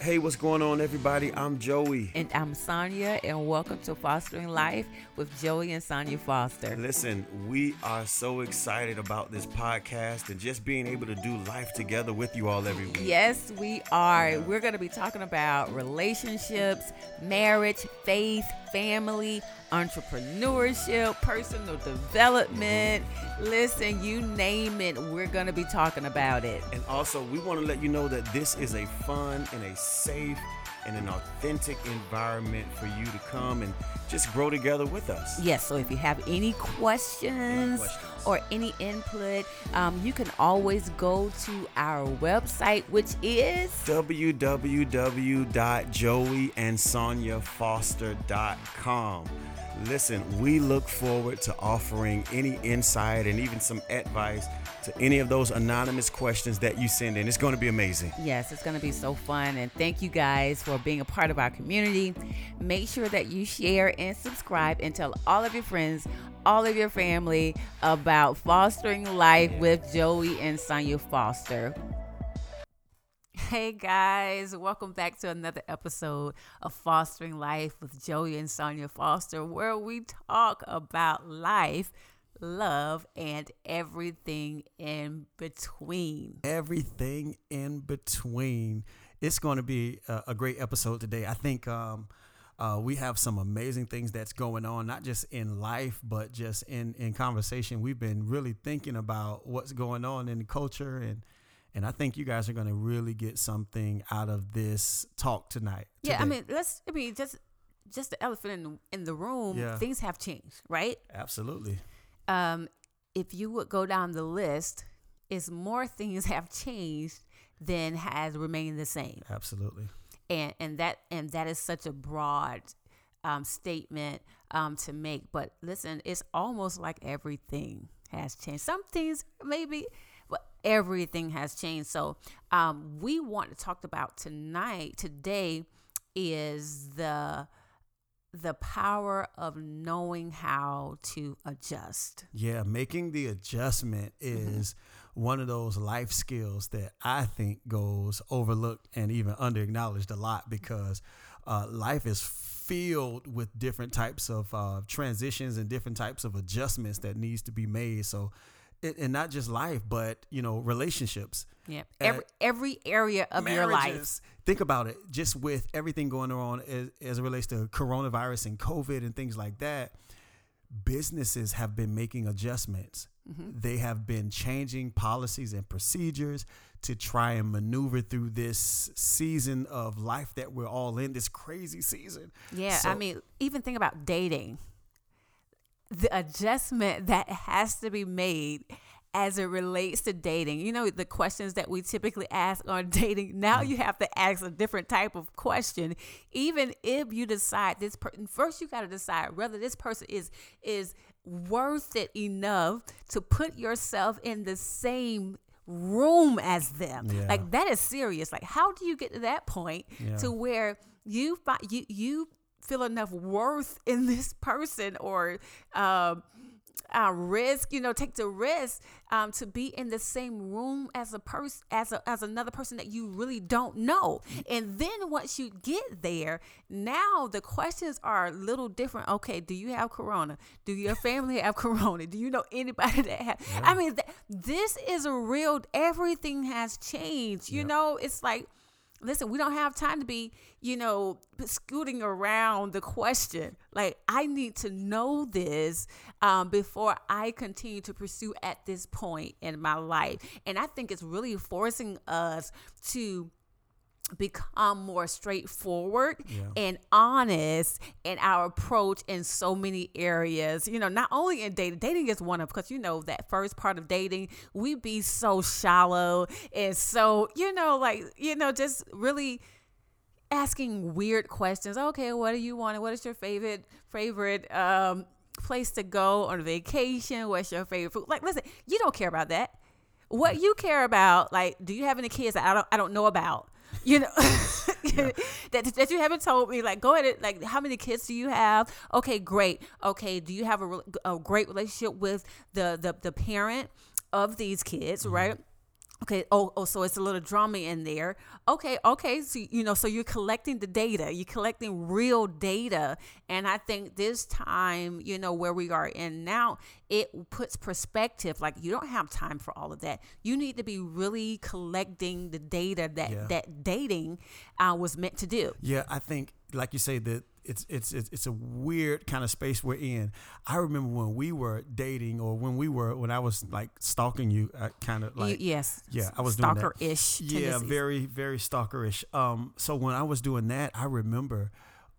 Hey, what's going on, everybody? I'm Joey. And I'm Sonia, and welcome to Fostering Life with Joey and Sonia Foster. Listen, we are so excited about this podcast and just being able to do life together with you all every week. Yes, we are. We're going to be talking about relationships, marriage, faith, family, entrepreneurship, personal development. Listen, you name it, we're going to be talking about it. And also, we want to let you know that this is a fun and a safe and an authentic environment for you to come and just grow together with us. Yes, so if you have any questions, Any questions. or any input, um, you can always go to our website, which is www.joeyandsoniafoster.com. Listen, we look forward to offering any insight and even some advice to any of those anonymous questions that you send in. It's going to be amazing. Yes, it's going to be so fun. And thank you guys for being a part of our community. Make sure that you share and subscribe and tell all of your friends, all of your family about fostering life with Joey and Sonia Foster. Hey guys, welcome back to another episode of Fostering Life with Joey and Sonia Foster, where we talk about life, love, and everything in between. Everything in between. It's going to be a, a great episode today. I think um, uh, we have some amazing things that's going on, not just in life, but just in, in conversation. We've been really thinking about what's going on in the culture and and I think you guys are going to really get something out of this talk tonight. Yeah, I mean, let's. I mean, just just the elephant in the, in the room. Yeah. Things have changed, right? absolutely. Um, if you would go down the list, is more things have changed than has remained the same, Absolutely. and and that and that is such a broad um, statement um, to make. But listen, it's almost like everything has changed. Some things maybe. Everything has changed. So, um, we want to talk about tonight. Today is the the power of knowing how to adjust. Yeah, making the adjustment is one of those life skills that I think goes overlooked and even under acknowledged a lot because uh, life is filled with different types of uh, transitions and different types of adjustments that needs to be made. So, and not just life, but you know, relationships. Yep. Uh, Every every area of your life. Think about it. Just with everything going on as, as it relates to coronavirus and COVID and things like that, businesses have been making adjustments. Mm-hmm. They have been changing policies and procedures to try and maneuver through this season of life that we're all in, this crazy season. Yeah, So- I mean, even think about dating. The adjustment that has to be made as it relates to dating. You know, the questions that we typically ask on dating. Now mm. you have to ask a different type of question. Even if you decide this person first you got to decide whether this person is is worth it enough to put yourself in the same room as them. Yeah. Like that is serious. Like how do you get to that point Yeah. to where you you you feel enough worth in this person or um uh, risk, you know, take the risk um, to be in the same room as a person, as a, as another person that you really don't know. And then once you get there, now the questions are a little different. Okay, do you have corona? Do your family have corona? Do you know anybody that has? I mean, th- this is a real. Everything has changed. You Yep. know, it's like listen, we don't have time to be, you know, scooting around the question. Like, I need to know this um, before I continue to pursue at this point in my life. And I think it's really forcing us to become more straightforward Yeah. and honest in our approach in so many areas. You know, not only in dating, dating is one of because you know that first part of dating, we be so shallow and so, you know, like, you know, just really asking weird questions. Okay, what do you want? What is your favorite favorite um place to go on vacation? What's your favorite food? Like, listen, you don't care about that. What you care about, like, do you have any kids that I don't I don't know about? You know, that, that you haven't told me. Like, go ahead. And, like, how many kids do you have? Okay, great. Okay, do you have a, a great relationship with the the the parent of these kids? Mm-hmm. Right. Okay. Oh, oh, so it's a little drama in there. Okay. Okay. So, you know, so you're collecting the data, you're collecting real data. And I think this time, you know, where we are in now, it puts perspective. Like you don't have time for all of that. You need to be really collecting the data that, Yeah. that dating uh, was meant to do. Yeah, I think, like you say, that it's it's it's it's a weird kind of space we're in. I remember when we were dating, or when we were when I was like stalking you, I kind of You- like yes. yeah, I was doing that. stalker ish. yeah, very very stalkerish. Um, so when I was doing that, I remember,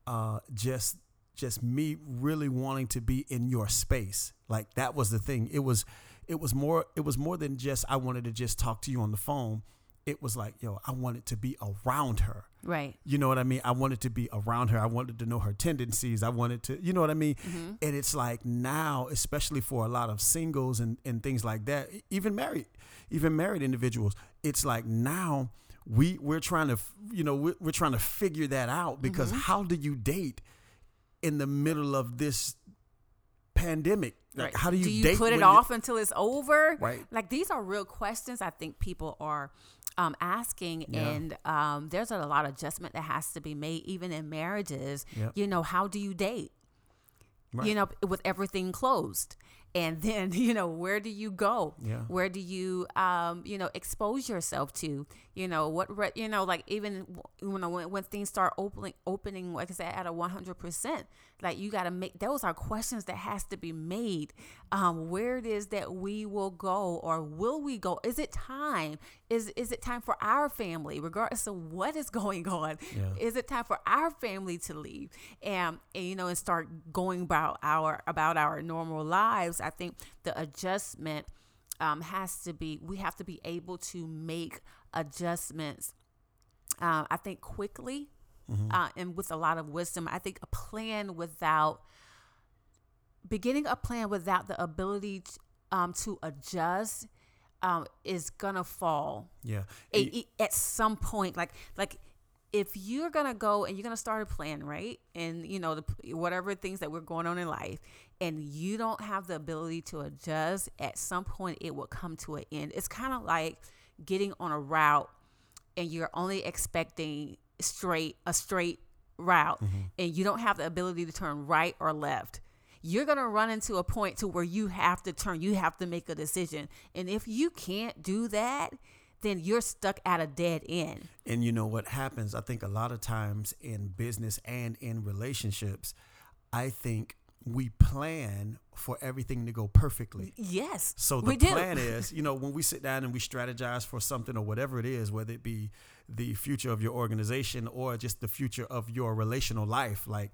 uh, just just me really wanting to be in your space. Like that was the thing. It was, it was more. It was more than just I wanted to just talk to you on the phone. It was like, yo, I wanted to be around her. Right. You know what I mean? I wanted to be around her. I wanted to know her tendencies. I wanted to, you know what I mean? Mm-hmm. And it's like now, especially for a lot of singles and, and things like that, even married, even married individuals, it's like now we we're trying to, you know, we're, we're trying to figure that out because mm-hmm. how do you date in the middle of this pandemic? Like, Right. how do you, do you date put it off until it's over? Right. Like these are real questions I think people are um, asking, Yeah. and um, there's a lot of adjustment that has to be made, even in marriages. Yep. You know, how do you date? Right. You know, with everything closed, and then you know, where do you go? Yeah. Where do you, um, you know, expose yourself to? You know, what, re- you know, like even w- when when, when things start opening, opening, like I said, at a one hundred percent, like you got to make those are questions that has to be made. Um, where it is that we will go, or will we go? Is it time? Is is it time for our family, regardless of what is going on? Yeah. Is it time for our family to leave and, and you know and start going about our about our normal lives? I think the adjustment um, has to be. We have to be able to make adjustments. Uh, I think quickly uh, and with a lot of wisdom. I think a plan without beginning a plan without the ability to, um, to adjust um, is gonna fall Yeah. at some point like like if you're gonna go and you're gonna start a plan right and you know the whatever things that we're going on in life and you don't have the ability to adjust at some point it will come to an end it's kind of like getting on a route and you're only expecting straight a straight route mm-hmm. and you don't have the ability to turn right or left you're going to run into a point to where you have to turn you have to make a decision and if you can't do that then you're stuck at a dead end And you know what happens? I think a lot of times in business and in relationships, I think we plan for everything to go perfectly. yes So the plan is, you know, when we sit down and we strategize for something or whatever it is, whether it be the future of your organization or just the future of your relational life, like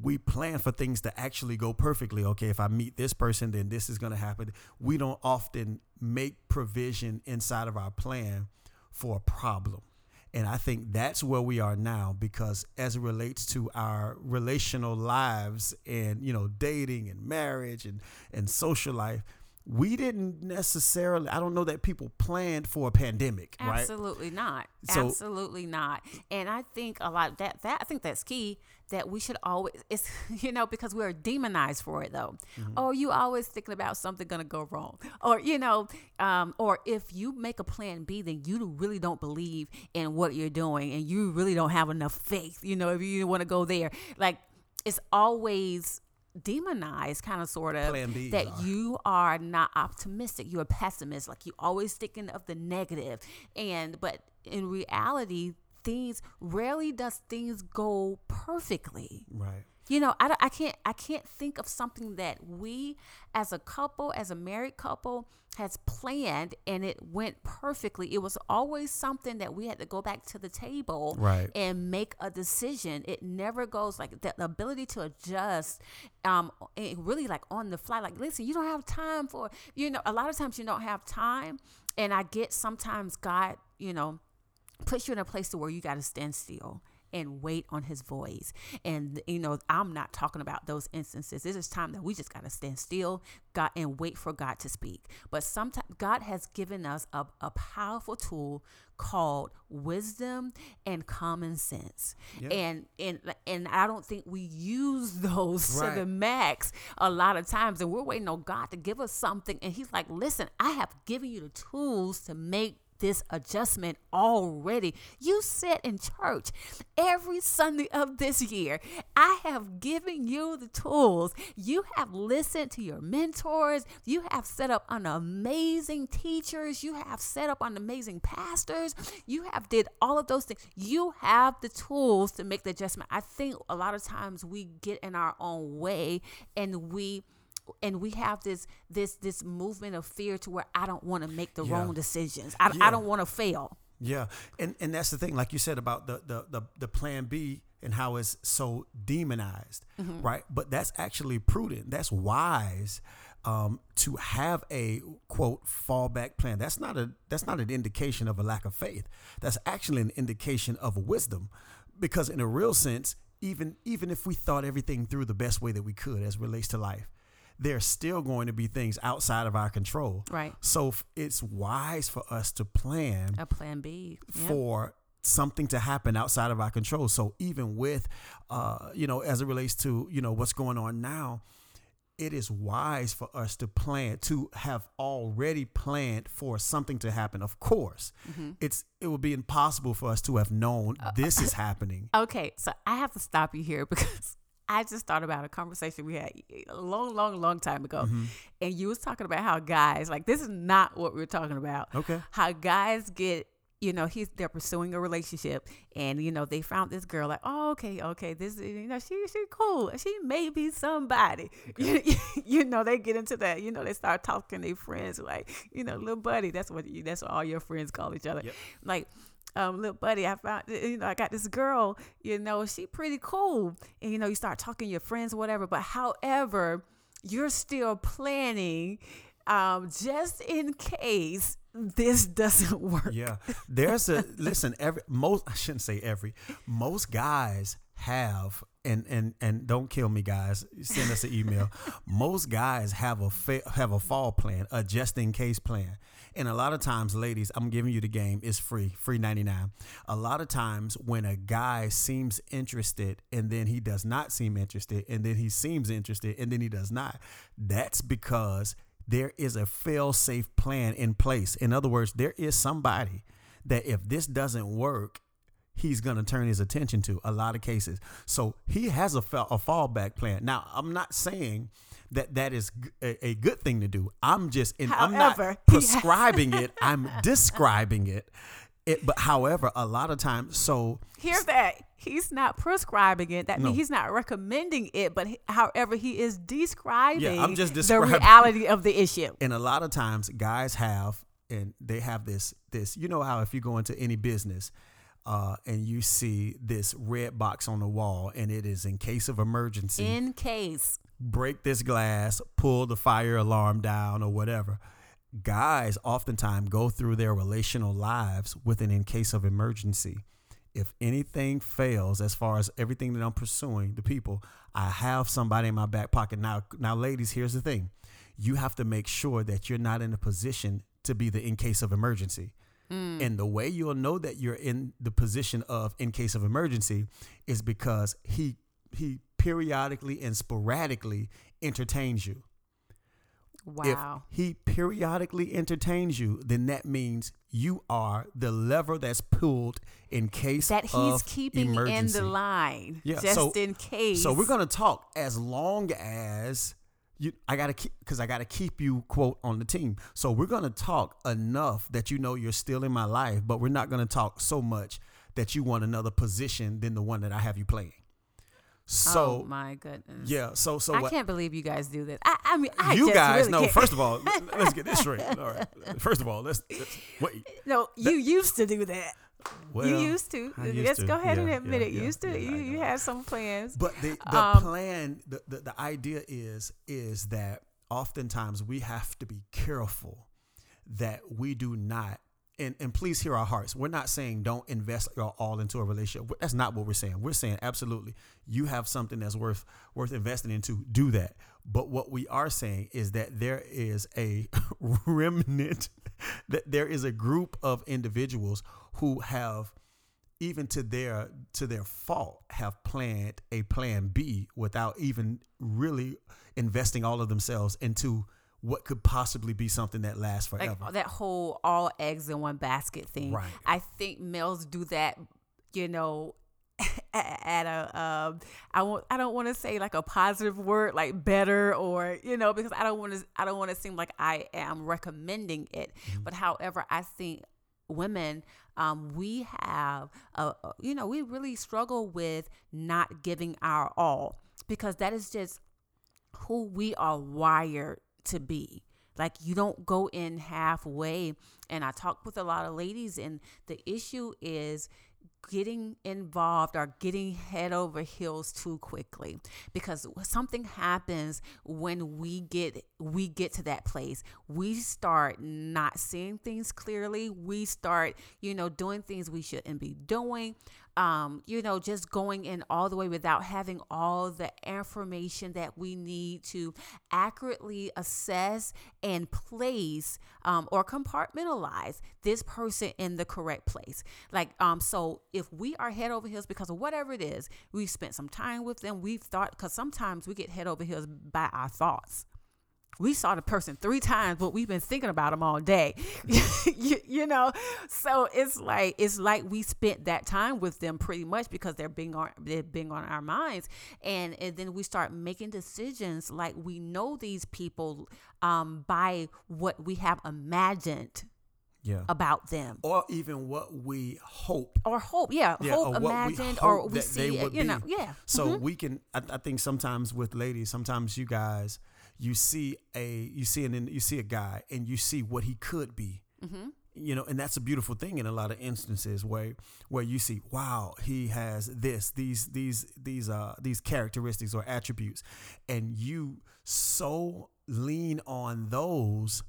we plan for things to actually go perfectly. Okay, if I meet this person, then this is going to happen. We don't often make provision inside of our plan for a problem. And I think that's where we are now because as it relates to our relational lives and, you know, dating and marriage and, and social life, we didn't necessarily, I don't know that people planned for a pandemic, right? Absolutely not. So- Absolutely not. And I think a lot that that I think that's key that we should always it's you know because we're demonized for it though. Mm-hmm. Oh, you always thinking about something gonna go wrong, or you know, um, or if you make a plan B, then you really don't believe in what you're doing, and you really don't have enough faith. You know, if you want to go there, like it's always demonized kind of sort of Bs that you are not optimistic. You're a pessimist. Like you always thinking of the negative. And but in reality things rarely does things go perfectly. Right. You know I, I can't i can't think of something that we as a couple as a married couple has planned and it went perfectly. It was always something that we had to go back to the table Right. and make a decision. It never goes like the, the ability to adjust um and really like on the fly. Like listen you don't have time for you know a lot of times you don't have time. And i get sometimes god you know puts you in a place to where you got to stand still and wait on his voice. And you know, I'm not talking about those instances. This is time that we just got to stand still, God, and wait for God to speak. But sometimes God has given us a, a powerful tool called wisdom and common sense. Yeah. And and and I don't think we use those to the max a lot of times. And we're waiting on God to give us something. And He's like, listen, I have given you the tools to make this adjustment already. You sit in church every Sunday of this year. I have given you the tools. You have listened to your mentors. You have set up on amazing teachers. You have set up on amazing pastors. You have did all of those things. You have the tools to make the adjustment. I think a lot of times we get in our own way and we and we have this this this movement of fear to where I don't want to make the Yeah. wrong decisions. I, Yeah. I don't want to fail. Yeah, and and that's the thing, like you said about the the the, the Plan B and how it's so demonized, right? But that's actually prudent. That's wise um, to have a quote fallback plan. That's not a that's not an indication of a lack of faith. That's actually an indication of wisdom, because in a real sense, even even if we thought everything through the best way that we could as relates to life. There's still going to be things outside of our control. Right. So it's wise for us to plan A plan B. Yeah. for something to happen outside of our control. So even with, uh, you know, as it relates to you know what's going on now, it is wise for us to plan to have already planned for something to happen. Of course, it's it would be impossible for us to have known this is happening. Okay, so I have to stop you here because I just thought about a conversation we had a long, long, long time ago, Mm-hmm. and you was talking about how guys like this is not what we are talking about. Okay. how guys get. You know, he's they're pursuing a relationship, and you know they found this girl like, oh, okay, okay, this you know she she cool, she may be somebody. You, you know they get into that. You know they start talking to their friends like, you know, little buddy. That's what you, that's what all your friends call each other. Yep. Like, um, little buddy, I found, you know, I got this girl, you know, she pretty cool. And, you know, you start talking to your friends or whatever. But however, you're still planning um, just in case this doesn't work. Yeah, there's a listen. Every most I shouldn't say every. Most guys have and and and don't kill me, guys. Send us an email. most guys have a fa- have a fall plan, a just in case plan. And a lot of times, ladies, I'm giving you the game. It's free, free 99. A lot of times, when a guy seems interested and then he does not seem interested, and then he seems interested and then he does not, that's because there is a fail safe plan in place. In other words, there is somebody that if this doesn't work, he's going to turn his attention to a lot of cases. So he has a, fa- a fallback plan. Now, I'm not saying that that is a good thing to do. I'm just, and I'm However, not he- prescribing it. I'm describing it. It, but however, a lot of times, so Hear that. He's not prescribing it. That No. means he's not recommending it. But he- however, he is describing, Yeah, I'm just describing the reality of the issue. and a lot of times guys have and they have this this you know how if you go into any business uh, and you see this red box on the wall and it is in case of emergency In case. break this glass pull the fire alarm down or whatever. Guys oftentimes go through their relational lives with an in case of emergency. If anything fails as far as everything that i'm pursuing the people i have somebody in my back pocket. Now now ladies here's the thing. You have to make sure that you're not in a position to be the in case of emergency Mm. and the way you'll know that you're in the position of in case of emergency is because he he periodically and sporadically entertains you. Wow. If he periodically entertains you, then that means you are the lever that's pulled in case that he's of keeping emergency. in the line Yeah, just so- in case. So we're gonna talk as long as you. I gotta keep because I gotta keep you quote on the team. So we're gonna talk enough that you know you're still in my life, but we're not gonna talk so much that you want another position than the one that I have you playing. So oh my goodness. yeah, so so I what? can't believe you guys do this. I, I mean, I you guys really know. can't. First of all, let's get this straight. All right. First of all, let's, let's wait. no, you used to do that. Well, you used to. I used Let's to. go ahead and admit yeah, it. You yeah, used to. yeah, you you some plans. But the, the Um, plan, the, the, the idea is is that oftentimes we have to be careful that we do not and, and please hear our hearts. We're not saying don't invest your all into a relationship. That's not what we're saying. We're saying absolutely you have something that's worth worth investing into. Do that. But what we are saying is that there is a remnant, that there is a group of individuals who have even to their to their fault have planned a plan B without even really investing all of themselves into what could possibly be something that lasts like forever. that whole all eggs in one basket thing. Right. I think males do that, you know, at a um, I won't I don't want to say like a positive word like better or you know because I don't want to I don't want to seem like I am recommending it. But however, I think women um, we have a, you know we really struggle with not giving our all because that is just who we are wired to be. Like you don't go in halfway. And I talk with a lot of ladies, and the issue is getting involved or getting head over heels too quickly. Because something happens when we get we get to that place. We start not seeing things clearly. We start you know doing things we shouldn't be doing. Um, you know, just going in all the way without having all the information that we need to accurately assess and place um, or compartmentalize this person in the correct place. Like, um, so if we are head over heels because of whatever it is, we've spent some time with them, we've thought, because sometimes we get head over heels by our thoughts. We saw the person three times, but we've been thinking about them all day. you, you know, so it's like it's like we spent that time with them pretty much because they're being on they're being on our minds, and, and then we start making decisions like we know these people um, by what we have imagined yeah. about them. or even what we hope Or hope, yeah, Yeah, hope or what we imagined, or we see it, you know, be. yeah. So mhm. we can. I, I think sometimes with ladies, sometimes you guys, you see a you see an you see a guy and you see what he could be. Mm-hmm. You know, and that's a beautiful thing in a lot of instances where where you see, wow, he has this, these these these uh these characteristics or attributes, and you so lean on those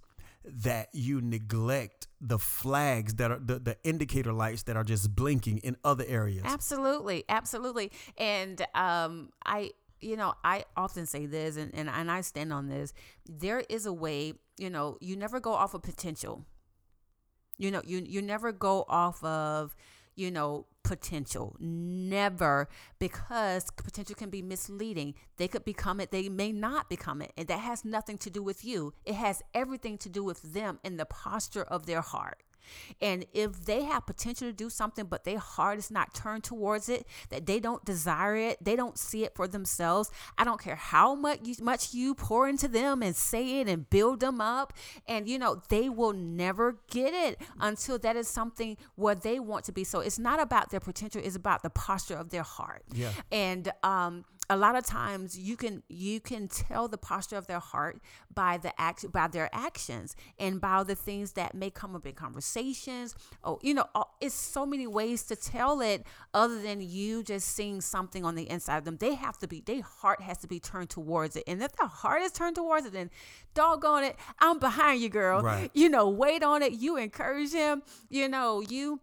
that you neglect the flags that are the, the indicator lights that are just blinking in other areas. Absolutely, absolutely. And um, I, you know, I often say this, and, and and I stand on this. There is a way, you know, you never go off of potential. You know, you you never go off of, you know, potential. Never, because potential can be misleading. They could become it. They may not become it, and that has nothing to do with you. It has everything to do with them and the posture of their heart. And if they have potential to do something, but their heart is not turned towards it, that they don't desire it, they don't see it for themselves. I don't care how much you, much you pour into them and say it and build them up, and you know they will never get it until that is something where they want to be. So it's not about their potential; it's about the posture of their heart. Yeah. And um, a lot of times you can you can tell the posture of their heart by the act by their actions and by the things that may come up in conversations. Oh you know it's so many ways to tell it other than you just seeing something on the inside of them. They have to be their heart has to be turned towards it. And if their heart is turned towards it then doggone it i'm behind you girl. Right. you know wait on it. You encourage him. You know you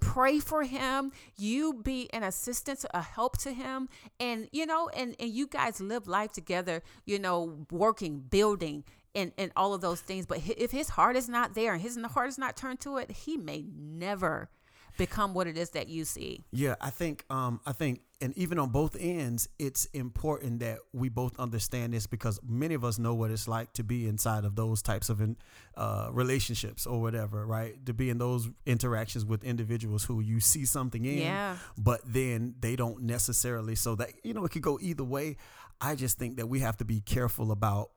pray for him you be an assistance a help to him and you know and and you guys live life together you know working building and and all of those things. But if his heart is not there and his heart is not turned to it he may never become what it is that you see. Yeah, I think um I think and even on both ends it's important that we both understand this because many of us know what it's like to be inside of those types of in, uh, relationships or whatever, right? To be in those interactions with individuals who you see something in, Yeah. but then they don't necessarily so that you know it could go either way. I just think that we have to be careful about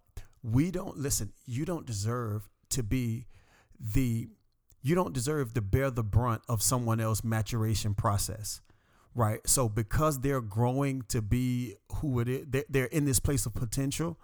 we don't listen, you don't deserve to be the you don't deserve to bear the brunt of someone else's maturation process right? So because they're growing to be who it is they're, in this place of potential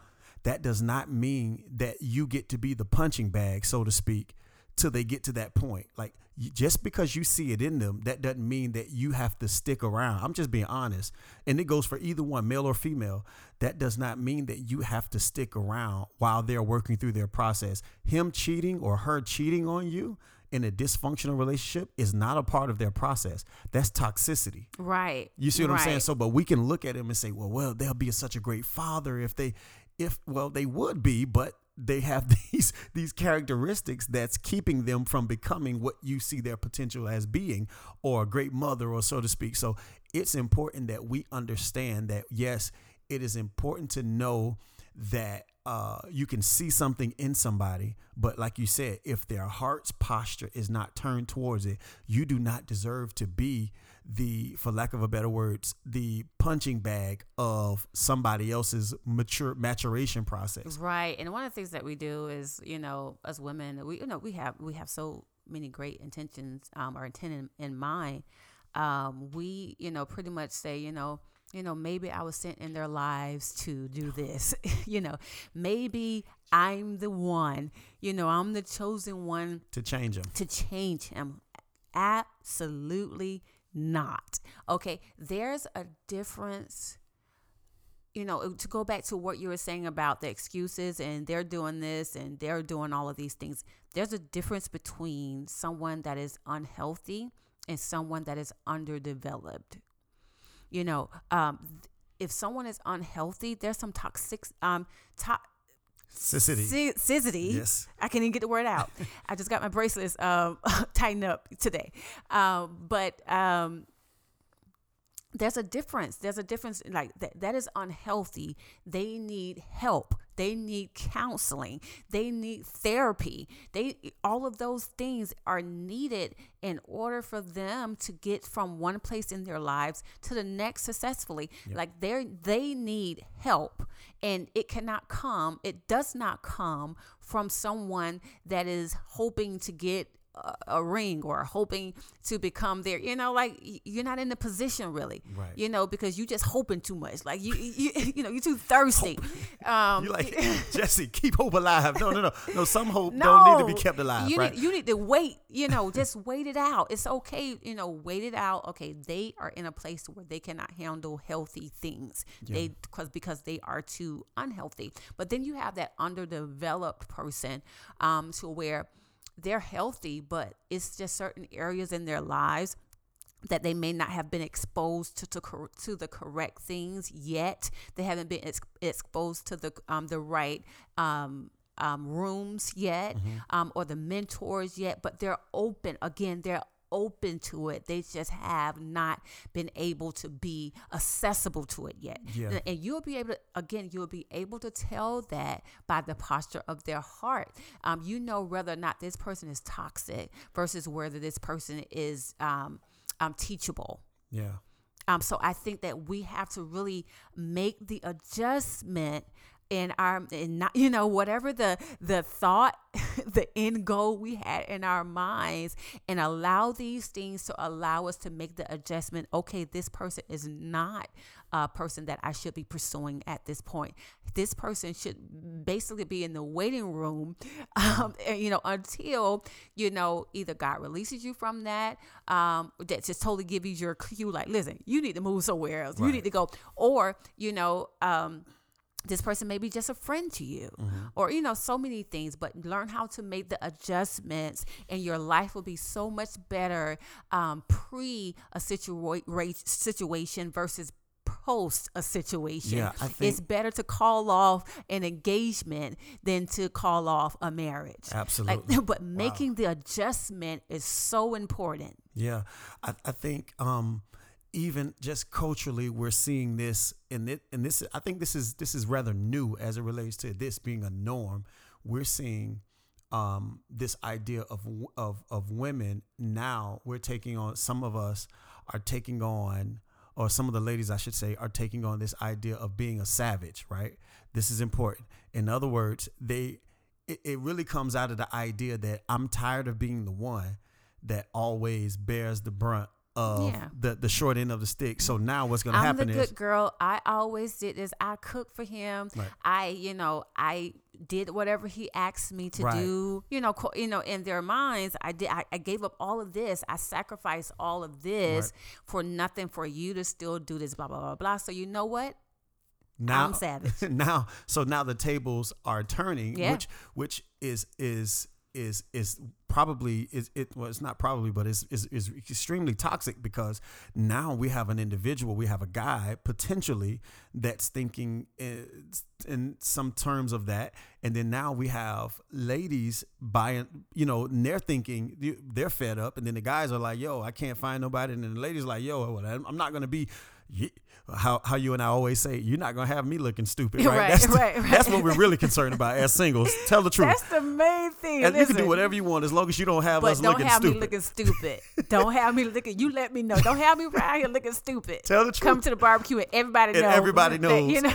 that does not mean that you get to be the punching bag so to speak till they get to that point. Like just because you see it in them that doesn't mean that you have to stick around. I'm just being honest. And it goes for either one male or female. That does not mean that you have to stick around while they're working through their process. Him cheating or her cheating on you in a dysfunctional relationship is not a part of their process that's toxicity right you see what I'm saying? So, but we can look at him and say, well, well, they'll be such a great father if they, if well, they would be, but they have these these characteristics that's keeping them from becoming what you see their potential as being, or a great mother, or so to speak. So, it's important that we understand that yes, it is important to know that uh, you can see something in somebody, but like you said, if their heart's posture is not turned towards it, you do not deserve to be the, for lack of a better words, the punching bag of somebody else's mature maturation process. Right. And one of the things that we do is, you know, as women, we you know we have we have so many great intentions um, or intent in, in mind. Um, we you know pretty much say you know you know, maybe I was sent in their lives to do this. you know, maybe I'm the one, you know, I'm the chosen one to change him. To change him. Absolutely not. Okay, there's a difference. You know, to go back to what you were saying about the excuses and they're doing this and they're doing all of these things, there's a difference between someone that is unhealthy and someone that is underdeveloped. You know, um, if someone is unhealthy, there's some toxic um to-. Yes. I can't even get the word out. I just got my bracelets um, tightened up today. Um, but um, there's a difference. There's a difference. Like that, that is unhealthy. They need help. They need counseling. They need therapy. They all of those things are needed in order for them to get from one place in their lives to the next successfully. Yep. Like they they need help and it cannot come. It does not come from someone that is hoping to get a, ring or hoping to become there. You know, like you're not in the position really. Right. You know, because you just hoping too much. Like you, you, you know, you're too thirsty. Um, you're like Jesse, keep hope alive. No, no, no, no. Some hope no, don't need to be kept alive. You right? need, you need to wait. You know, just wait it out. It's okay. You know, wait it out. Okay, they are in a place where they cannot handle healthy things. Yeah. They because because they are too unhealthy. But then you have that underdeveloped person, um, to where they're healthy, but it's just certain areas in their lives that they may not have been exposed to to, to the correct things yet. They haven't been ex- exposed to the um, the right um, um, rooms yet, mm-hmm. um, or the mentors yet. But they're open again. They're open to it. They just have not been able to be accessible to it yet. Yeah. And you'll be able to, again, you'll be able to tell that by the posture of their heart. Um, you know whether or not this person is toxic versus whether this person is um, um, teachable. Yeah. Um, so I think that we have to really make the adjustment in our in not you know whatever the the thought the end goal we had in our minds and allow these things to allow us to make the adjustment okay this person is not a person that I should be pursuing at this point this person should basically be in the waiting room um, you know until you know either God releases you from that um, that just totally give you your cue like listen you need to move somewhere else right. you need to go or you know um, this person may be just a friend to you mm-hmm. or you know so many things but learn how to make the adjustments and your life will be so much better um, pre a situa- situation versus post a situation yeah, I think it's better to call off an engagement than to call off a marriage absolutely like, but making wow. the adjustment is so important yeah i, I think um even just culturally we're seeing this and it and this I think this is this is rather new as it relates to this being a norm. We're seeing um, this idea of of of women now we're taking on some of us are taking on or some of the ladies I should say are taking on this idea of being a savage, right? This is important. In other words, they it, it really comes out of the idea that I'm tired of being the one that always bears the brunt of yeah. the the short end of the stick. So now what's going to happen is I'm the good girl. I always did this. I cooked for him. Right. I you know I did whatever he asked me to right. do. You know, you know, in their minds, I did. I, I, gave up all of this. I sacrificed all of this right. for nothing for you to still do this. Blah blah blah blah. So you know what? Now, I'm savage. now, so now the tables are turning, yeah. which which is is is is probably is it well it's not probably but is is is extremely toxic because now we have an individual we have a guy potentially that's thinking in, in some terms of that. And then now we have ladies buying you know they're thinking they're fed up. And then the guys are like yo I can't find nobody. And then the ladies like yo I'm not going to be you, how how you and I always say, you're not gonna have me looking stupid, right? Right, that's, the- right, right. that's what we're really concerned about as singles. Tell the truth. That's the main thing. and you can do whatever you want as long as you don't have But us don't looking have stupid. me looking stupid. don't have me looking. You let me know. Don't have me around here looking stupid. Tell the truth. Come to the barbecue and everybody And knows. everybody that, you knows. know,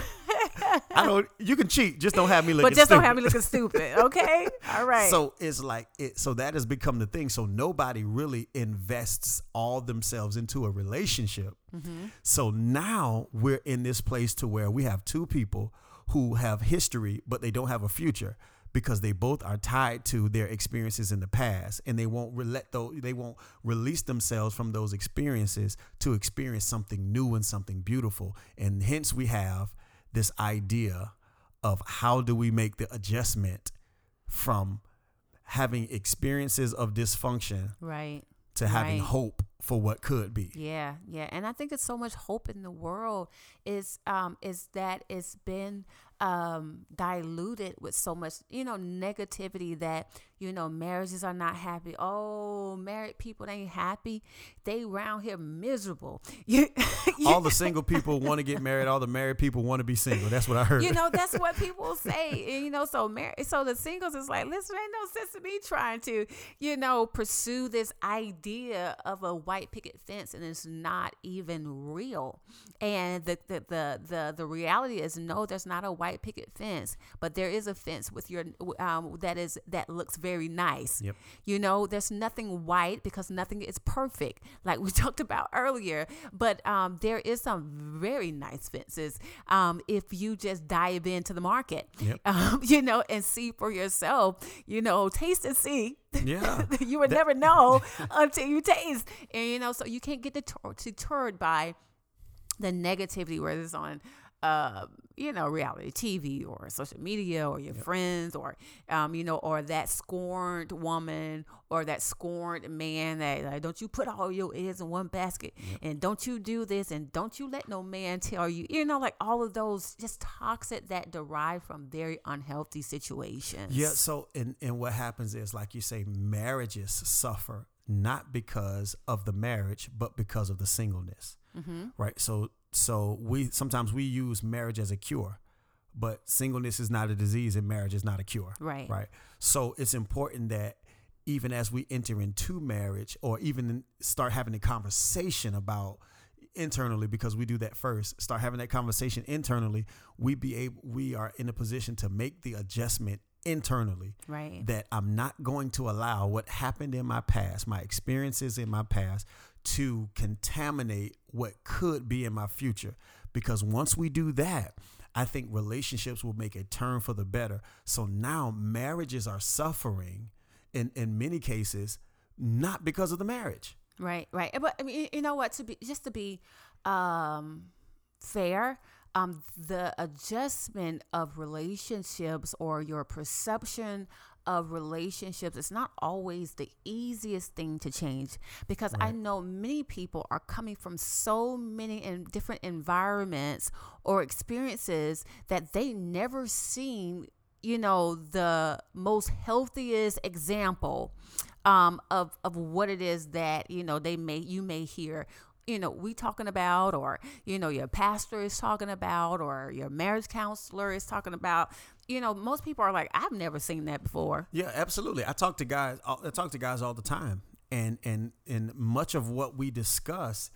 I don't. You can cheat, just don't have me looking. but just stupid. don't have me looking stupid. Okay. All right. So it's like it. So that has become the thing. So nobody really invests all themselves into a relationship. Mm-hmm. So now we're in this place to where we have two people who have history, but they don't have a future because they both are tied to their experiences in the past, and they won't let those. They won't release themselves from those experiences to experience something new and something beautiful. And hence we have this idea of how do we make the adjustment from having experiences of dysfunction right. to having Right. hope for what could be. Yeah, yeah, and I think it's so much hope in the world is um is that it's been um diluted with so much you know negativity that you know marriages are not happy. Oh, married people they ain't happy. They round here miserable. You, All the single people want to get married. All the married people want to be single. That's what I heard. you know that's what people say and, you know so mar- so the singles is like listen ain't no sense to me trying to you know pursue this idea of a white picket fence and it's not even real and the the the the, the reality is no there's not a white picket fence but there is a fence with your um that is that looks very nice Yep. you know there's nothing white because nothing is perfect like we talked about earlier but um, there is some very nice fences um, if you just dive into the market Yep. um, you know and see for yourself you know taste and see Yeah. you would never know until you taste and you know so you can't get deter- deterred by the negativity whether it's on uh, you know reality tv or social media or your friends or um, you know or that scorned woman or that scorned man that like, don't you put all your eggs in one basket and don't you do this and don't you let no man tell you you know like all of those just toxic that derive from very unhealthy situations Yeah. So, and, and what happens is, like you say, marriages suffer not because of the marriage, but because of the singleness. Mm-hmm. Right. So, so we sometimes we use marriage as a cure, but singleness is not a disease and marriage is not a cure. Right. Right. So it's important that even as we enter into marriage or even start having a conversation about internally because we do that first start having that conversation internally we be able we are in a position to make the adjustment internally right that I'm not going to allow what happened in my past, my experiences in my past, to contaminate what could be in my future. Because once we do that, I think relationships will make a turn for the better. So now marriages are suffering in, in many cases, not because of the marriage. Right, right. But I mean, you know what? To be just to be um, fair, um, the adjustment of relationships or your perception of relationships it's not always the easiest thing to change because I know many people are coming from so many in different environments or experiences that they never seen you know the most healthiest example um, of of what it is that you know they may you may hear you know we talking about or you know your pastor is talking about or your marriage counselor is talking about you know most people are like i've never seen that before Yeah, absolutely. I talk to guys. I talk to guys all the time, and and and much of what we discuss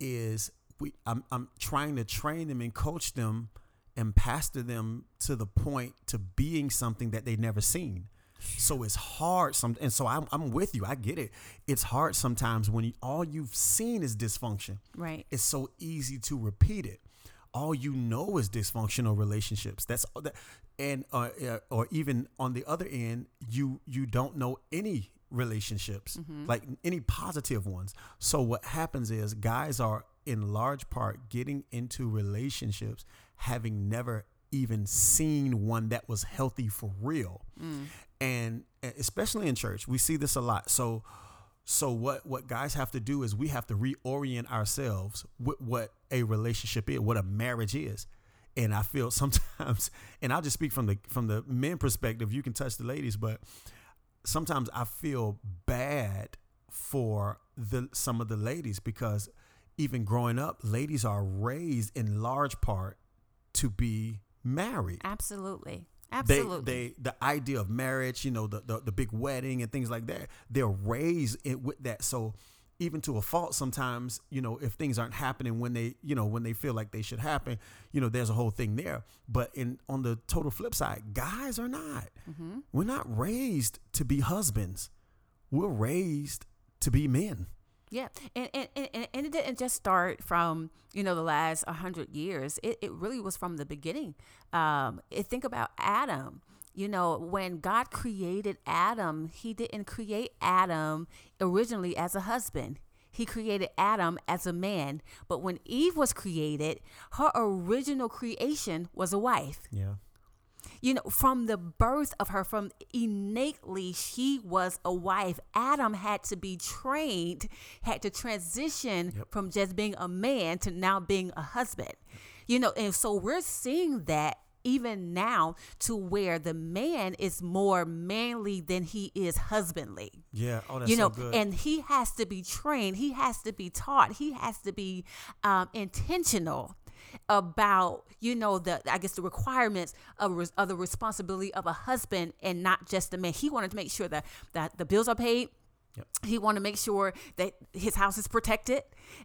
is we. I'm I'm trying to train them and coach them and pastor them to the point to being something that they've never seen. So it's hard some, and so I'm I'm with you. I get it. It's hard sometimes when you, all you've seen is dysfunction. right It's so easy to repeat it. All you know is dysfunctional relationships. That's that, and uh, uh, or even on the other end, you you don't know any relationships like any positive ones. So what happens is guys are in large part getting into relationships having never even seen one that was healthy for real. And uh, especially in church, we see this a lot. So so what what guys have to do is we have to reorient ourselves with what a relationship is, what a marriage is. And I feel sometimes, and I'll just speak from the from the men perspective. You can touch the ladies, but sometimes I feel bad for the some of the ladies because even growing up, ladies are raised in large part to be married. Absolutely. They, Absolutely. they, the idea of marriage, you know, the, the, the big wedding and things like that, they're raised it with that. So even to a fault, sometimes, you know, if things aren't happening when they, you know, when they feel like they should happen, you know, there's a whole thing there. But in on the total flip side, guys are not. Mm-hmm. We're not raised to be husbands. We're raised to be men. Yeah, and and, and and it didn't just start from you know the last hundred years. It it really was from the beginning. Um, think about Adam. You know, when God created Adam, He didn't create Adam originally as a husband. He created Adam as a man. But when Eve was created, her original creation was a wife Yeah. You know, from the birth of her, from innately, she was a wife. Adam had to be trained, had to transition Yep. from just being a man to now being a husband. You know, and so we're seeing that even now to where the man is more manly than he is husbandly Yeah. Oh, that's you know so good. and he has to be trained he has to be taught he has to be um, intentional about you know the i guess the requirements of, of the responsibility of a husband and not just the man. He wanted to make sure that that the bills are paid. Yep. he wanted to make sure that his house is protected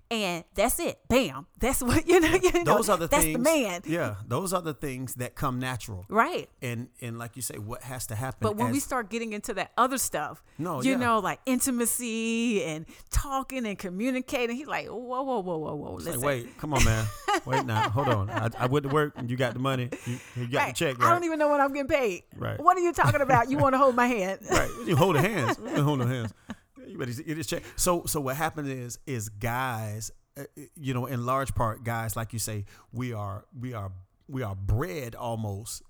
and that's it bam that's what you know, you know those are the that's things. the man Yeah. Those are the things that come natural. right And and like you say, what has to happen? But when we start getting into that other stuff, No, you yeah. know, like intimacy and talking and communicating, he's like, whoa, whoa, whoa, whoa, whoa. Listen. like, wait, come on, man. Wait now. Hold on. I, I went to work and you got the money. You, you got Right. the check, I don't even know when I'm getting paid. Right. What are you talking about? You want to hold my hand? right. You hold the hands. You hold the hands. You better get this check. So so what happens is is guys, uh, you know, in large part, guys, like you say, we are we are we are bred almost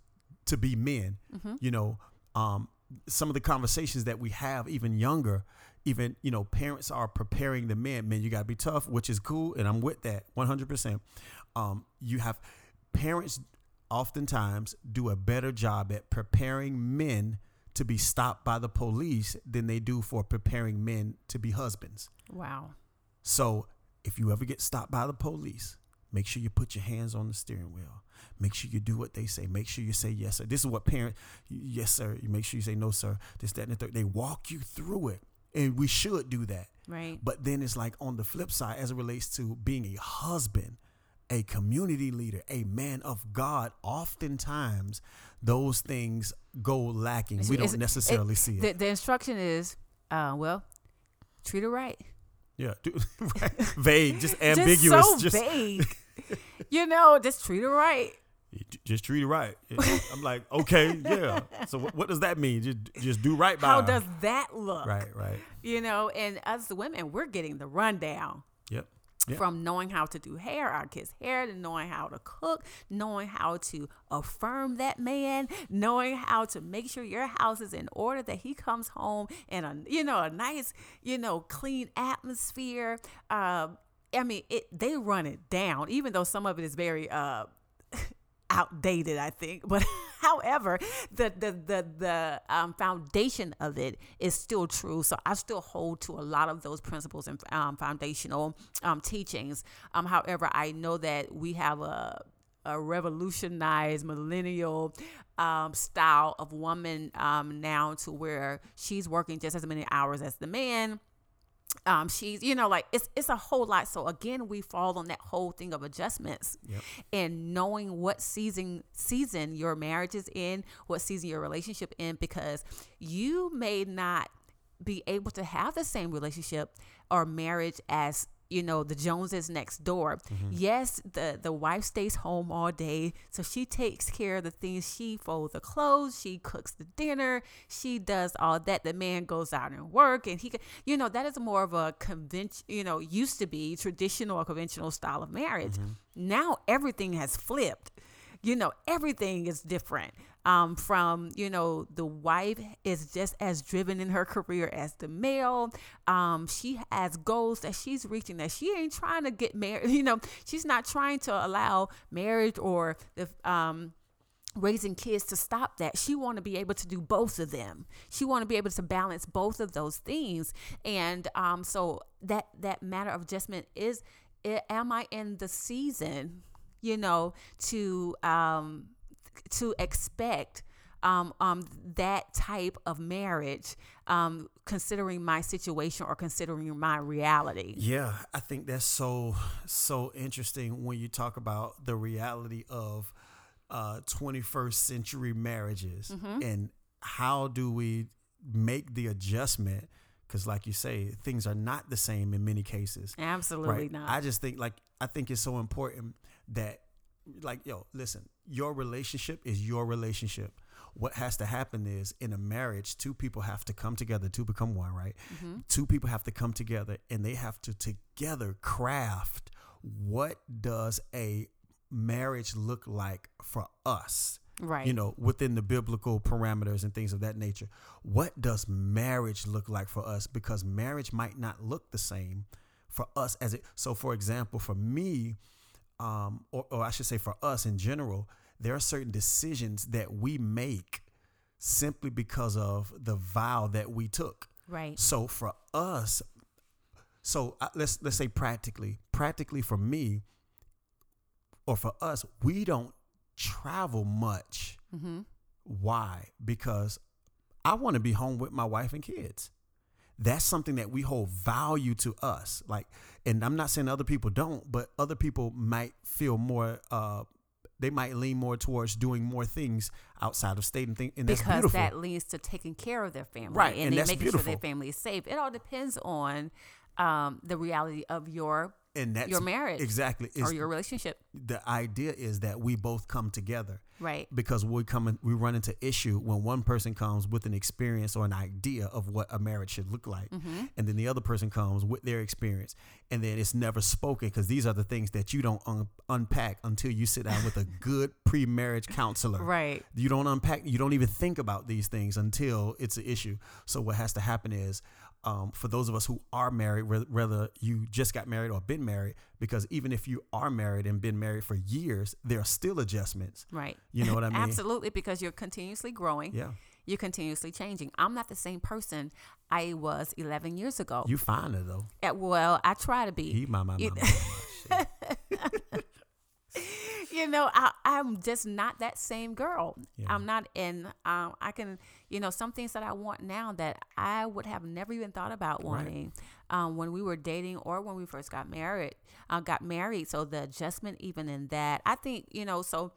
to be men. Mm-hmm. You know, um, some of the conversations that we have, even younger, even you know, parents are preparing the men. Man, you gotta be tough, which is cool, and I'm with that 100. percent Um, you have parents oftentimes do a better job at preparing men to be stopped by the police than they do for preparing men to be husbands. Wow. So if you ever get stopped by the police, make sure you put your hands on the steering wheel. Make sure you do what they say. Make sure you say yes, sir. This is what parents, yes, sir. You make sure you say no, sir. This, that, and the third. They walk you through it. And we should do that. Right. But then it's like on the flip side, as it relates to being a husband, a community leader, a man of God, oftentimes those things go lacking. We don't necessarily see it. The, the instruction is, uh, well, treat her right. yeah, do, right. vague, just ambiguous. Just so just vague. you know, just treat her right. just treat it right. I'm like, okay, yeah. So what, what does that mean? Just just do right by How her. does that look? right, right. You know, and us women, we're getting the rundown. Yeah. from knowing how to do hair, our kids' hair, to knowing how to cook, knowing how to affirm that man, knowing how to make sure your house is in order, that he comes home in a you know a nice you know clean atmosphere. Um, I mean, it they run it down, even though some of it is very uh, outdated, I think. But however, the the the the um, foundation of it is still true. So I still hold to a lot of those principles and um, foundational um, teachings. Um, however, I know that we have a a revolutionized millennial um, style of woman um, now to where she's working just as many hours as the man um she's you know like it's it's a whole lot so again we fall on that whole thing of adjustments Yep. and knowing what season season your marriage is in what season your relationship in because you may not be able to have the same relationship or marriage as you know the joneses next door. Mm-hmm. Yes the the wife stays home all day so she takes care of the things. She folds the clothes she cooks the dinner she does all that. The man goes out and work and he you know that is more of a convention you know used to be traditional or conventional style of marriage. Mm-hmm. Now everything has flipped. You know everything is different um, from you know the wife is just as driven in her career as the male. Um, she has goals that she's reaching that she ain't trying to get married you know she's not trying to allow marriage or the um, raising kids to stop that. She want to be able to do both of them. She want to be able to balance both of those things. And um, so that that matter of adjustment is i- am I in the season, you know, to um to expect um, um, that type of marriage, um, considering my situation or considering my reality. Yeah, I think that's so so interesting when you talk about the reality of uh, 21st century marriages Mm-hmm. and how do we make the adjustment because like you say things are not the same in many cases Absolutely right not. i just think like i think it's so important that like yo listen your relationship is your relationship. What has to happen is in a marriage two people have to come together to become one right? Mm-hmm. two people have to come together and they have to together craft what does a marriage look like for us? Right. you know within the biblical parameters and things of that nature. What does marriage look like for us? Because marriage might not look the same for us as it so for example for me um or, or i should say for us in general there are certain decisions that we make simply because of the vow that we took right. so for us, so uh, let's let's say practically, practically for me, or for us, we don't travel much. Mm-hmm. Why? Because I want to be home with my wife and kids. That's something that we hold value to us. Like, and I'm not saying other people don't, but other people might feel more. Uh, they might lean more towards doing more things outside of state and thing, and that's because beautiful. that leads to taking care of their family Right, and, and making sure their family is safe. It all depends on um, the reality of your and that's your marriage exactly or your relationship. the idea is that we both come together Right. because we come in, we run into issue when one person comes with an experience or an idea of what a marriage should look like Mm-hmm. and then the other person comes with their experience and then it's never spoken because these are the things that you don't un- unpack until you sit down with a good pre-marriage counselor Right. you don't unpack you don't even think about these things until it's an issue so what has to happen is um, for those of us who are married whether you just got married or been married because even if you are married and been married for years there are still adjustments Right. you know what i mean Absolutely, because you're continuously growing. yeah You're continuously changing. I'm not the same person I was 11 years ago. you find it though Uh, well, I try to be. he my my, You- my, you know, I, I'm just not that same girl. Yeah. I'm not in. Um, I can, you know, some things that I want now that I would have never even thought about Right. wanting um, when we were dating or when we first got married. Uh, got married, so the adjustment even in that, I think, you know, so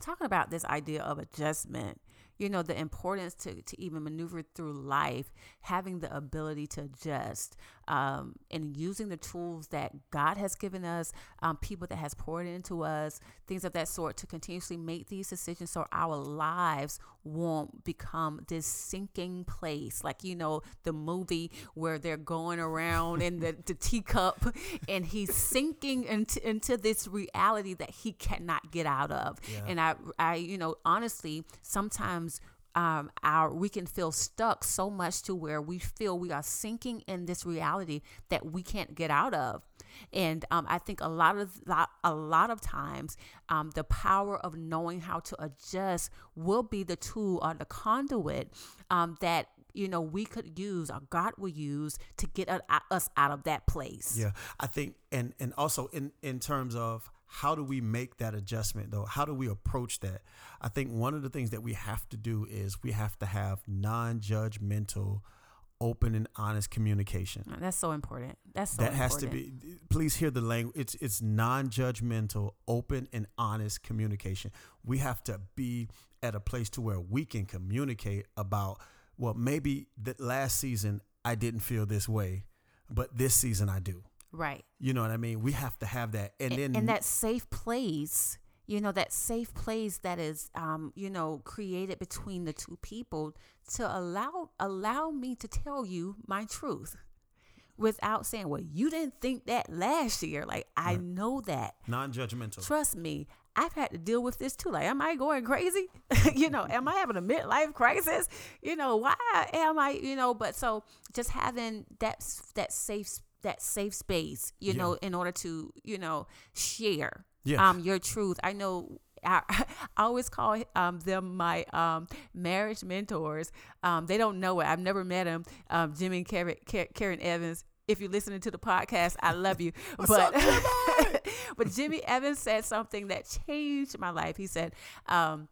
talking about this idea of adjustment you know the importance to, to even maneuver through life having the ability to adjust um, and using the tools that god has given us um, people that has poured into us things of that sort to continuously make these decisions so our lives won't become this sinking place like you know the movie where they're going around in the, the teacup and he's sinking into, into this reality that he cannot get out of Yeah. and I, I, you know, honestly, sometimes um, our we can feel stuck so much to where we feel we are sinking in this reality that we can't get out of. And um, I think a lot of a lot of times, um, the power of knowing how to adjust will be the tool or the conduit um, that you know we could use or God will use to get us out of that place. Yeah, I think, and and also in in terms of how do we make that adjustment though? How do we approach that? I think one of the things that we have to do is we have to have non-judgmental, open and honest communication. Oh, that's so important. That's so that has to be. Please hear the language. It's it's non-judgmental, open and honest communication. We have to be at a place to where we can communicate about. Well, maybe that last season I didn't feel this way, but this season I do. Right. You know what I mean? We have to have that, and and, then and that safe place you know that safe place that is um you know created between the two people to allow allow me to tell you my truth without saying well you didn't think that last year like i Right. know that non-judgmental. trust me I've had to deal with this too. Like, am I going crazy? you know, am I having a midlife crisis? You know, why am I? You know, but so just having that that safe that safe space, you Yeah. know, in order to you know share Yeah. um your truth. I know. I, I always call um, them my um, marriage mentors. Um, they don't know it. I've never met them. Um, Jimmy and Karen, Karen Evans. if you're listening to the podcast, I love you. But up, Jimmy? but Jimmy Evans said something that changed my life. He said, um,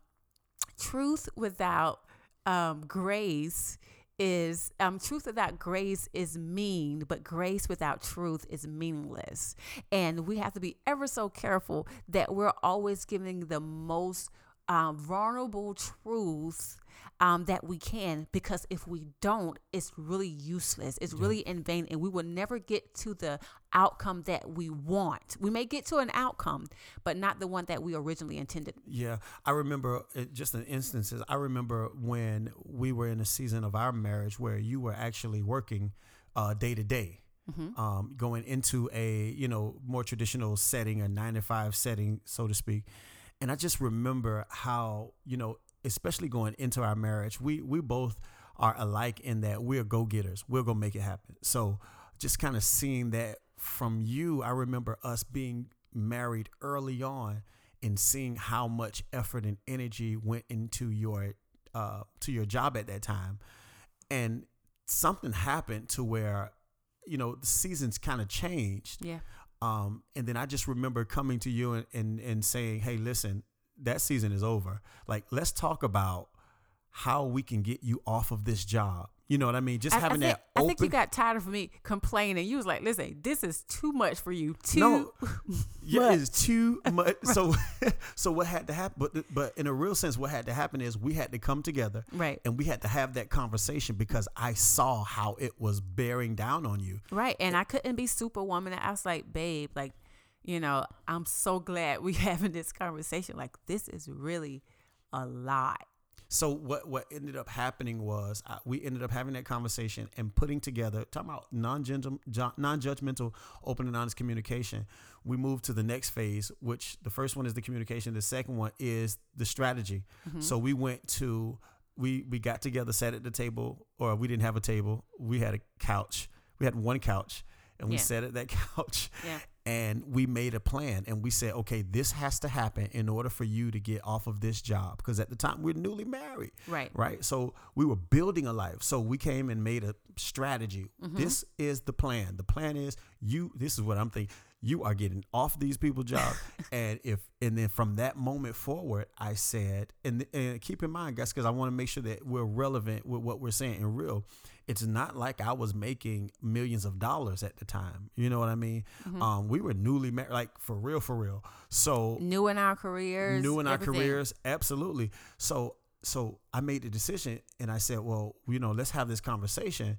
"Truth without um, grace." Is um, truth without grace is mean, but grace without truth is meaningless. And we have to be ever so careful that we're always giving the most um, vulnerable truth um, that we can because if we don't, it's really useless. It's really in vain, and we will never get to the outcome that we want. We may get to an outcome, but not the one that we originally intended. Yeah, I remember uh, just an instances. I remember when we were in a season of our marriage where you were actually working uh, day to day, um, going into a you know more traditional setting, a nine to five setting, so to speak. And I just remember how you know, especially going into our marriage, we we both are alike in that we're go getters. We're gonna make it happen. So just kind of seeing that from you, I remember us being married early on and seeing how much effort and energy went into your uh, to your job at that time, and something happened to where you know the seasons kind of changed. Yeah. Um, and then I just remember coming to you and, and and saying, "Hey, listen, that season is over. Like, let's talk about how we can get you off of this job. You know what I mean? Just I, I having think, that I think you got tired of me complaining. You was like, "Listen, this is too much for you. Too no, yeah, it's too much. So, so what had to happen? But but in a real sense, what had to happen is we had to come together, Right. And we had to have that conversation because I saw how it was bearing down on you. Right. And I couldn't be superwoman. I was like, babe, like, you know, I'm so glad we having this conversation. Like, this is really a lot. So what what ended up happening was uh, we ended up having that conversation and putting together talking about non judgmental, open and honest communication. We moved to the next phase, which the first one is the communication. The second one is the strategy. So we went to we we got together, sat at the table, or we didn't have a table. We had a couch. We had one couch, and we Yeah. sat at that couch Yeah. and we made a plan and we said okay this has to happen in order for you to get off of this job. Because at the time we're newly married Right. right? So we were building a life. So we came and made a strategy. Mm-hmm. This is the plan. The plan is you this is what i'm thinking you are getting off these people jobs and if and then from that moment forward i said and, and keep in mind guys because i want to make sure that we're relevant with what we're saying and real it's not like i was making millions of dollars at the time you know what i mean? Um we were newly married like for real for real. So New in our careers. new in our careers absolutely. So so i made the decision and i said well you know let's have this conversation.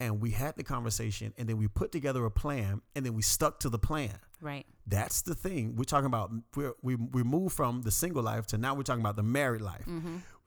And we had the conversation and then we put together a plan and then we stuck to the plan. Right. that's the thing. We're talking about we're, we we moved from the single life to now we're talking about the married life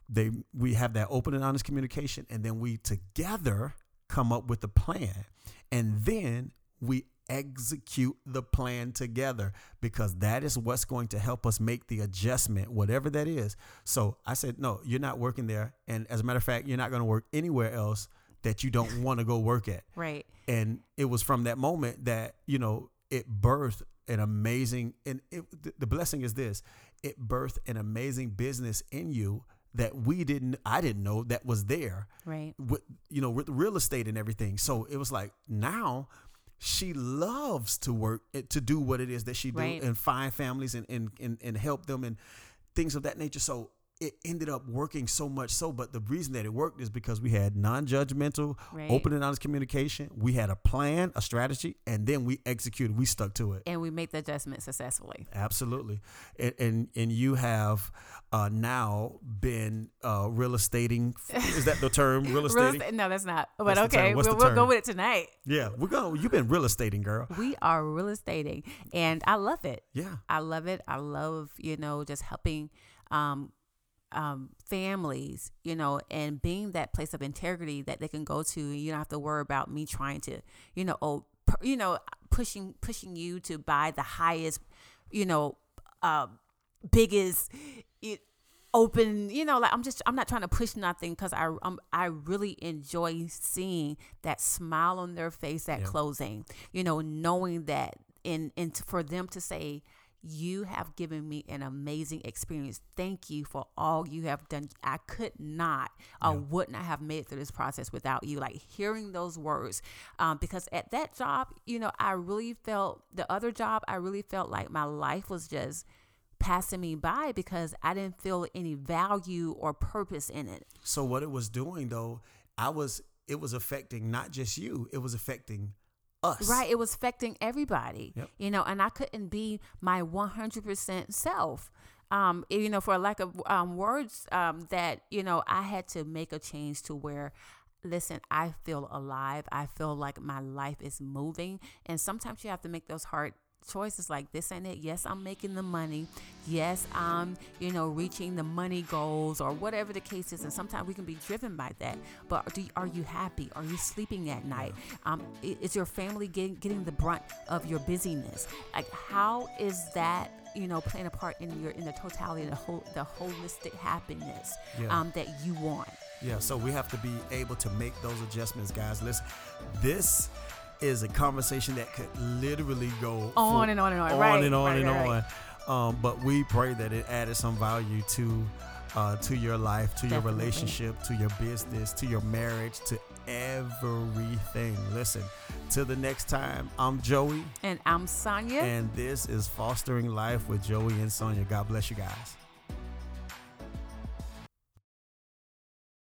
they we have that open and honest communication and then we together come up with a plan and then we execute the plan together because that is what's going to help us make the adjustment whatever that is so i said no you're not working there and as a matter of fact you're not going to work anywhere else that you don't want to go work at Right. and it was from that moment that you know it birthed an amazing and it, the blessing is this it birthed an amazing business in you that we didn't i didn't know that was there Right. with you know with real estate and everything so it was like now she loves to work eh, to do what it is that she do Right. and find families and, and and and help them and things of that nature so it ended up working so much so but the reason that it worked is because we had non-judgmental Right. open and honest communication we had a plan a strategy and then we executed we stuck to it And we made the adjustment successfully. absolutely and and, and you have uh, now been uh, real estating is that the term real Real estating estate, no, that's not. But That's okay. We'll, we'll go with it tonight. yeah we're going you've been real estating girl We are real estating, and I love it. yeah I love it. I love, you know, just helping um, um, families, you know, and being that place of integrity that they can go to. You don't have to worry about me trying to, you know, oh, pu- you know, pushing pushing you to buy the highest, you know, uh, biggest. It, open you know like i'm just i'm not trying to push nothing because i I'm, i really enjoy seeing that smile on their face at Yeah. closing you know knowing that and and for them to say you have given me an amazing experience. Thank you for all you have done. I could not or yeah. would not have made through this process without you. Like hearing those words, um, because at that job, you know, I really felt the other job, I really felt like my life was just passing me by because I didn't feel any value or purpose in it. So what it was doing though, I was it was affecting not just you, it was affecting us. Right, it was affecting everybody. Yep. You know, and I couldn't be my 100% self. Um, you know, for lack of um, words, um, that you know, I had to make a change to where listen, I feel alive. I feel like my life is moving. And sometimes you have to make those hard choices like this and it. Yes, I'm making the money. Yes, I'm, you know, reaching the money goals or whatever the case is. And sometimes we can be driven by that. But do, are you happy? Are you sleeping at night? Um, is your family getting, getting the brunt of your busyness? Like, how is that? you know playing a part in your in the totality the whole the holistic happiness yeah. um, that you want yeah so we have to be able to make those adjustments guys listen this is a conversation that could literally go on and on and on, on right, and on right, and right, on. Um, but we pray that it added some value to uh, to your life, to Definitely. your relationship, to your business, to your marriage, to everything. Listen, till the next time, I'm Joey. And I'm Sonia. And this is Fostering Life with Joey and Sonia. God bless you guys.